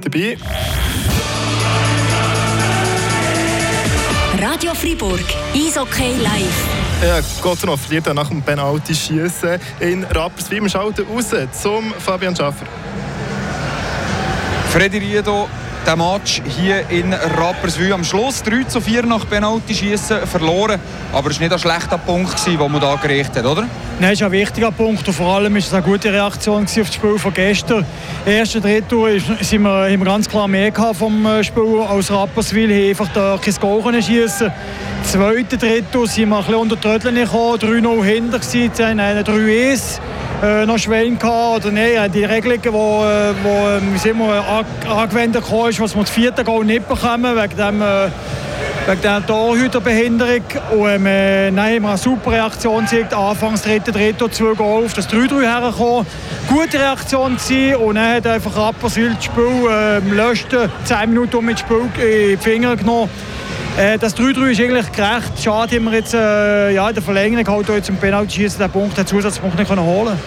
dabei. Radio Fribourg, Eishockey live. Ja, Gottenhoff verliert nach dem Penalty-Schießen in Rapperswil. Wir schalten raus zum Fabian Schaffer. Freddy Riedo den Match hier in Rapperswil am Schluss 3 zu 4 nach Penalty schießen verloren. Aber es war nicht ein schlechter Punkt, den man hier gerichtet hat, oder? Nein, es ist ein wichtiger Punkt und vor allem ist es eine gute Reaktion auf das Spiel von gestern. Im ersten Drittel sind wir, haben wir ganz klar mehr vom äh, Spiel als Rapperswil, haben einfach da kein Goal schießen. Im zweiten Drittel sind wir ein bisschen unter die Trödeln gekommen, 3-0 hinter gewesen, 3-1 äh, noch Schwellen gehabt. Oder nein, die Regelungen, die wo, äh, wo, ähm, wie sind wir, angewendet haben, was wir das vierte Goal nicht bekommen, wegen dem äh, wegen der Torhüterbehinderung. Und ähm, äh, nein, haben wir eine super Reaktion gezeigt. Anfangs dritte, dritte, zwei Goal auf das 3-3 hergekommen. Gute Reaktion gewesen. Und dann hat einfach Rapperswil das Spiel äh, im letzten 10 Minuten mit dem Spiel in die Finger genommen. Äh, das 3-3 ist eigentlich gerecht. Schade, haben wir jetzt äh, ja, in der Verlängerung halt jetzt im Penalty-Schießen den den Zusatzpunkt nicht können holen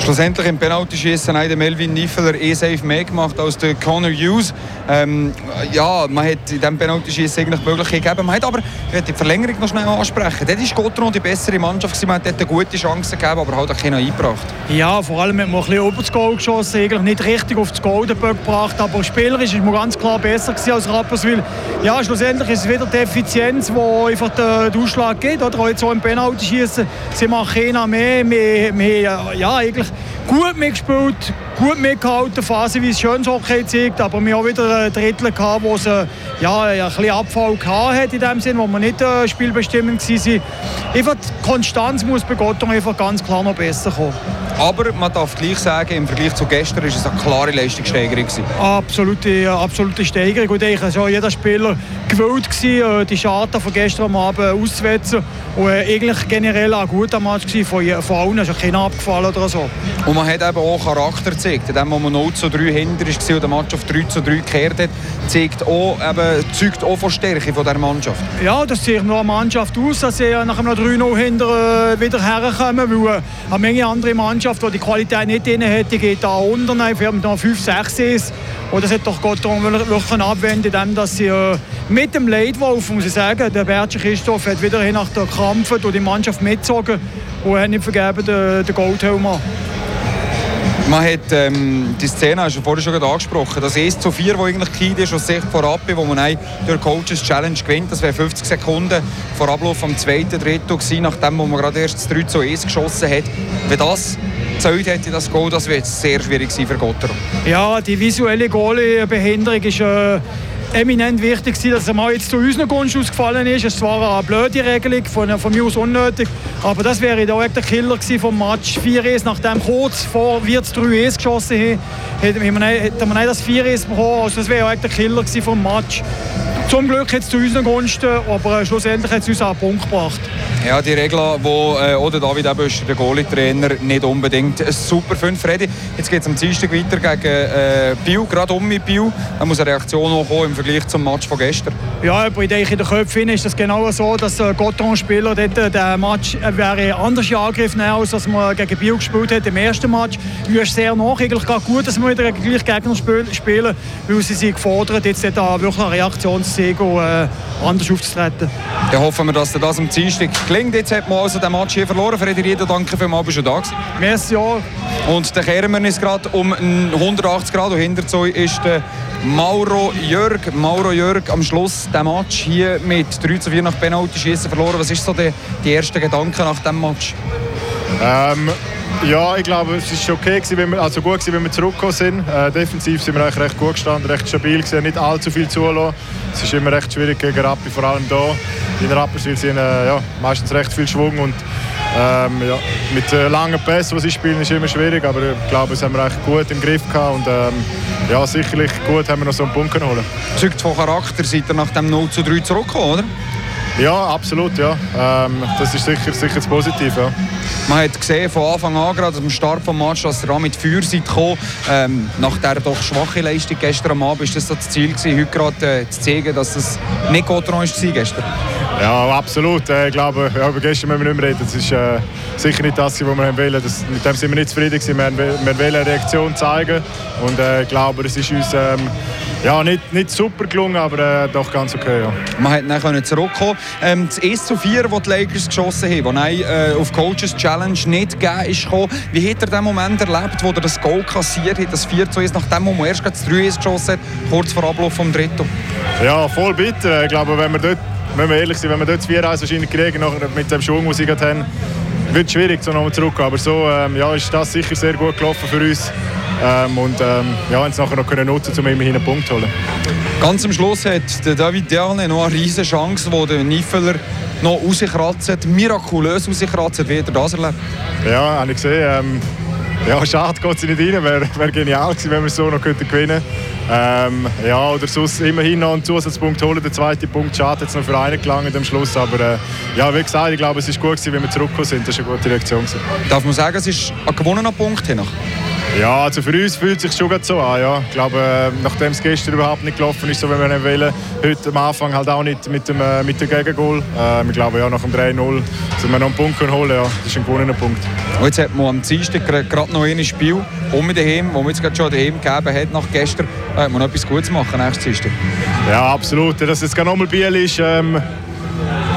Schlussendlich im Penalty-Schießen hat Melvin Niffeler eh safe mehr gemacht als der Connor Hughes. Ähm, ja, man hat in diesem Penalty-Schießen eigentlich die Möglichkeit gegeben. Man hat aber ich die Verlängerung noch schnell ansprechen. Dort war Gotron die bessere Mannschaft. Man hat dort eine gute Chance gegeben, aber halt auch keine eingebracht. Ja, vor allem hat man ein bisschen über das Goal geschossen. Eigentlich nicht richtig auf das Goldenböck gebracht. Aber spielerisch ist man ganz klar besser als Rapperswil. Ja, schlussendlich ist es wieder die Effizienz, die einfach den, Ausschlag gibt. Oder jetzt so im Penalty-Schießen sind wir keiner mehr. Wir, wir, ja, eigentlich gut mitgespielt, gut mitgehalten, Phase wie es schönes Hockey zeigt, aber wir haben auch wieder ein Drittel gehabt, wo es ja, ein bisschen Abfall hat in dem Sinn, wo wir nicht äh, spielbestimmend waren. Einfach die Konstanz muss bei Gottung einfach ganz klar noch besser kommen. Aber man darf gleich sagen, im Vergleich zu gestern war es eine klare Leistungssteigerung. Absolute, absolute Steigerung. Und ich war jeder Spieler gewillt, gewesen, äh, die Schaden von gestern am Abend auszuwetzen. Und äh, eigentlich generell ein guter Match von, von allen. Es ist keiner abgefallen oder so. Und man hat eben auch Charakter gezeigt. In dem, wo man 0 zu 3 hinter war und der Match auf 3 zu 3 gekehrt hat, zeigt auch, eben, zeugt auch von Stärke von dieser Mannschaft. Ja, das sieht nur eine Mannschaft aus, dass sie nach einem 3-0 hinter äh, wieder herkommen. Weil eine Menge andere Mannschaft, die die Qualität nicht drin hätte, geht da unten. Wir haben da 5-6 ist. Und das hat doch Gott wirklich abwenden, indem dass sie äh, mit dem Leitwolf, muss ich sagen, der Bertscher Christoph hat wieder nach der Krampf und die Mannschaft mitgezogen und hat nicht vergeben den, den Goldhelm an. Man hat ähm, die Szene, hast du vorhin schon angesprochen, das 1 zu 4, das eigentlich key ist, aus Sicht von Rappi, wo man durch Coaches Challenge gewinnt. Das wäre 50 Sekunden vor Ablauf vom zweiten Drittel gewesen, nachdem man gerade erst das 3 zu 1 geschossen hat. Wenn das gezählt hätte, das Goal, das wäre sehr schwierig gewesen für Gotter. Ja, die visuelle Goalie-Behinderung ist... Äh eminent wichtig dass es mal jetzt zu unseren Gunst ausgefallen ist. Es war eine blöde Regelung, von, von mir aus unnötig, aber das wäre da der Killer vom Match. 4-1, nachdem kurz vor wir 3-1 geschossen haben, hätte man nicht das 4-1 bekommen. Also das wäre der Killer vom Match. Zum Glück jetzt zu unseren Gunsten, aber schlussendlich hat es uns auch einen Punkt gebracht. Ja, die Regeln, die äh, oder David Eböster, der Goalie-Trainer, nicht unbedingt super finden. Freddy, jetzt geht es am Dienstag weiter gegen äh, Biel, gerade um mit Biel. Da muss eine Reaktion noch kommen im Vergleich zum Match von gestern. Ja, aber ich denke, in den Köpfen ist das genau so, dass äh, Gotton-Spieler dort äh, den Match äh, wäre anders in Angriff nehmen, als dass man gegen Biel gespielt hat im ersten Match. Du ist sehr nach, eigentlich gar gut, dass wir wieder gegen gleich Gegner spielen, weil sie sind gefordert, jetzt da wirklich eine Reaktion zu und äh, anders aufzutreten. Dann hoffen wir, dass das am Dienstag gelingt. Jetzt hat man also den Match hier verloren. Freddy Rieder, danke für bist schon da gewesen. Merci auch. Und dann kehren wir uns gerade um 180 Grad und hinter uns ist der Mauro Jörg. Mauro Jörg am Schluss den Match hier mit 3 zu 4 nach Penalty schießen verloren. Was ist so die, die ersten Gedanken nach dem Match? Ähm, ja, ich glaube, es war okay, gewesen, wenn wir, also gut, gewesen, wenn wir zurückgekommen sind. Äh, defensiv sind wir eigentlich recht gut gestanden, recht stabil gewesen, nicht allzu viel zulassen. Es ist immer recht schwierig gegen Rappi, vor allem hier. In Rapperswil sind äh, ja, meistens recht viel Schwung und ähm, ja, mit äh, langen Pässen, die sie spielen, ist immer schwierig, aber ich glaube, das haben wir recht gut im Griff gehabt und ähm, ja, sicherlich gut haben wir noch so einen Punkt holen. Zeugt von Charakter seid ihr nach dem 0 zu 3 zurückgekommen, oder? Ja, absolut, ja. Ähm, das ist sicher, sicher das Positive. Ja. Man hat gesehen von Anfang an, gerade am Start des Match, dass ihr mit Feuer seid gekommen. Ähm, nach der doch schwachen Leistung gestern am Abend, ist das so das Ziel gewesen, heute gerade äh, zu zeigen, dass es nicht Gotron war gestern? Ja, absolut. Äh, ich glaube, ja, über gestern müssen wir nicht mehr reden. Das ist äh, sicher nicht das, was wir wollen. Das, mit dem sind wir nicht zufrieden gewesen. Wir, wir wollen eine Reaktion zeigen und äh, ich glaube, es ist uns ähm, ja, nicht, nicht super gelungen, aber äh, doch ganz okay. Ja. Man hat dann zurückkommen ähm, Das 1 zu 4, das die Lakers geschossen haben, das äh, auf Coaches Challenge nicht gegeben ist, gekommen. wie hat er den Moment erlebt, wo er das Goal kassiert hat, das 4 zu 1, nachdem er erst das 3 1 geschossen hat, kurz vor Ablauf vom dritten? Ja, voll bitter. Ich glaube, wenn wir dort, wenn wir ehrlich sind, wenn wir dort 4 1 wahrscheinlich kriegen, mit dem Schwung, den sie haben, wird es schwierig, so nochmal zurück. Aber so ähm, ja, ist das sicher sehr gut gelaufen für uns. Ähm, und ähm, ja, es nachher noch können nutzen, um immerhin einen Punkt zu holen. Ganz am Schluss hat der David Derne noch eine riesige Chance, wo der Niffeler noch rauskratzt, mirakulös rauskratzt. Wie hat er das erlebt? Ja, habe ich gesehen. Ähm, ja, schade geht sie nicht rein. Wäre wär genial gewesen, wenn wir so noch gewinnen könnten. Ähm, ja, oder sonst immerhin noch einen Zusatzpunkt holen. Der zweite Punkt schade jetzt noch für einen gelangt am Schluss. Aber äh, ja, wie gesagt, ich glaube, es ist gut gewesen, wenn wir zurückgekommen sind. Das war eine gute Reaktion. Gewesen. Darf man sagen, es ist ein gewonnener Punkt hier noch? Ja, also für uns fühlt es sich schon so an. Ja. Ich glaube, äh, nachdem es gestern überhaupt nicht gelaufen ist, so wie wir nicht wollen, heute am Anfang halt auch nicht mit dem, äh, mit dem Gegengol. Äh, ich glaube, ja, nach dem 3-0 dass wir noch einen Punkt holen ja, das ist ein gewonnener Punkt. Und jetzt hat man am Dienstag gerade noch ein Spiel um daheim, wo man jetzt gerade schon daheim gegeben hat nach gestern, äh, man noch etwas Gutes machen nächstes Dienstag. Ja, absolut. Dass es jetzt nochmal Biel ist, ähm,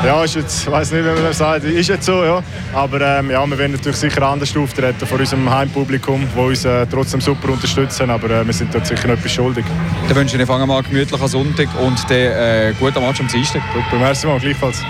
ja, ist jetzt, weiß nicht, wie man das sagt, ist jetzt so, ja. Aber ähm, ja, wir werden natürlich sicher anders auftreten vor unserem Heimpublikum, das uns äh, trotzdem super unterstützen, aber äh, wir sind dort sicher noch etwas schuldig. Dann wünsche ich Ihnen fangen mal gemütlich am Sonntag und den äh, guten Match am Dienstag. Super, merci mal, gleichfalls.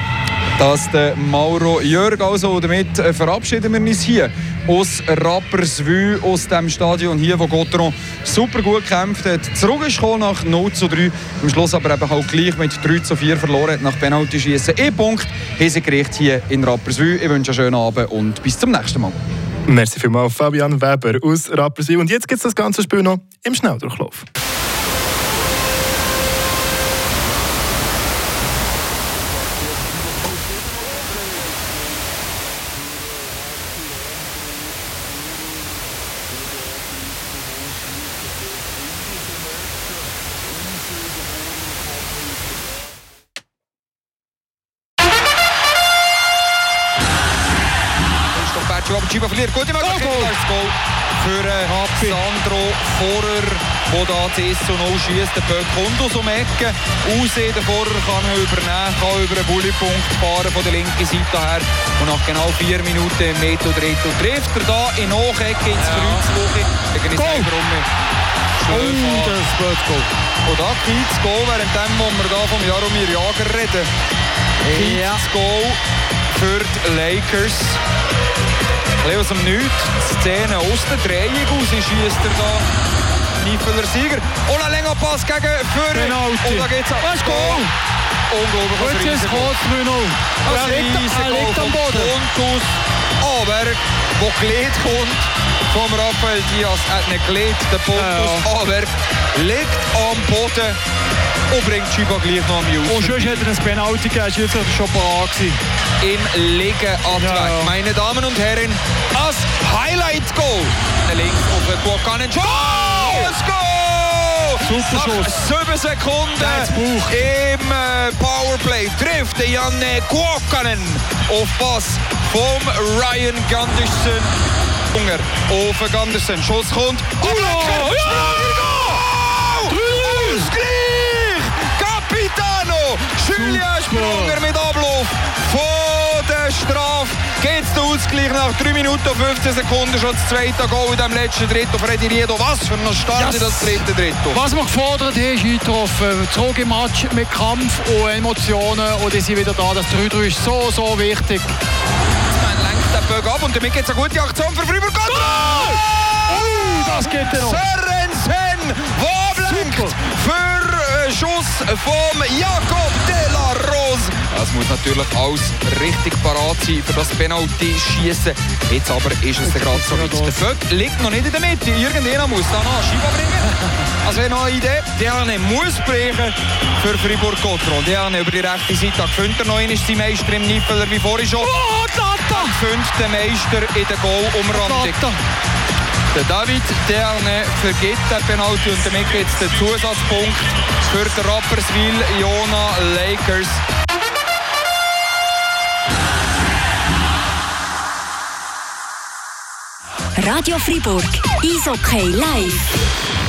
Das ist der Mauro Jörg. Also, damit äh, verabschieden wir uns hier aus Rapperswil, aus dem Stadion hier, wo Gotteron super gut gekämpft hat. Zurück ist nach 0 zu 3. Am Schluss aber eben halt gleich mit 3 zu 4 verloren nach Penalty schießen. E-Punkt haben sie hier in Rapperswil. Ich wünsche einen schönen Abend und bis zum nächsten Mal. Merci vielmals, Fabian Weber aus Rapperswil. Und jetzt gibt es das ganze Spiel noch im Schnelldurchlauf. Chiba verliert. Gute Möglichkeit. Goal. Das Goal für äh, Sandro Vorer, der da 1 zu 0 schießt. Der Böck kommt aus um Ecke. Aussehen, der Vorer kann er übernehmen, kann über einen Bullypunkt fahren von der linken Seite her. Und nach genau vier Minuten Meto Dretto trifft er da in Hochecke ins ja. Kreuzwoche. Gegen Goal! Oh, das Goal. Und da kriegt das Goal, während wir da vom Jaromir Jager reden. Ja. Für die Lakers bisschen aus dem Nichts. Szene aus der Drehung raus schießt er da. Niefeler Sieger. Und ein länger Pass gegen Führer. Penalty. Und da geht's ab. Was Goal? Unglaublich. Gut ist kurz 3-0. Er liegt am Boden. Pontus Aberg, der gelegt kommt vom Raphael Diaz. Hat nicht gelegt, der Pontus ja. Aberg liegt am Boden und bringt Chiba gleich noch am Jus. Und sonst hätte er ein Penalty gegeben, ist jetzt schon parat. Im Liegen ja. Meine Damen und Herren, als Highlight-Goal. Links auf den Guakanen. Oh, das Goal! Super Schuss. Sieben Sekunden im äh, Powerplay trifft Janne Guakanen auf Pass vom Ryan Ganderson. Hunger auf Ganderson. Schuss kommt. Oh, oh, ja! Nach 3 Minuten und 15 Sekunden schon das zweite Goal in dem letzten Drittel. Freddy Riedo, was für ein Start yes. in das dritte Drittel. Was wir gefordert haben, ist eingetroffen. Zurück im Match mit Kampf und Emotionen und die sind wieder da. Das 3-3 ist so, so wichtig. Man lenkt den Böck ab und damit gibt es eine gute Aktion für Fribourg. Oh, das geht noch. Sörensen, wo blinkt für Schuss vom Jakob de la Rose. Es muss natürlich alles richtig parat sein für das Penalty schießen. Jetzt aber ist es gerade so weit. Der Vöck liegt noch nicht in der Mitte. Irgendjemand muss da noch Scheibe bringen. Das wäre noch eine Idee. Diane muss brechen für Fribourg-Gotron. Diane über die rechte Seite. Findet er noch ist sein Meister im Niffeler wie vorhin schon. Oh, Tata! Fünfter Meister in der Goal-Umrandung. Der David Derne vergibt den Penalty und damit gibt es den Zusatzpunkt für die Rapperswil Jona Lakers. Radio Fribourg. Eishockey live.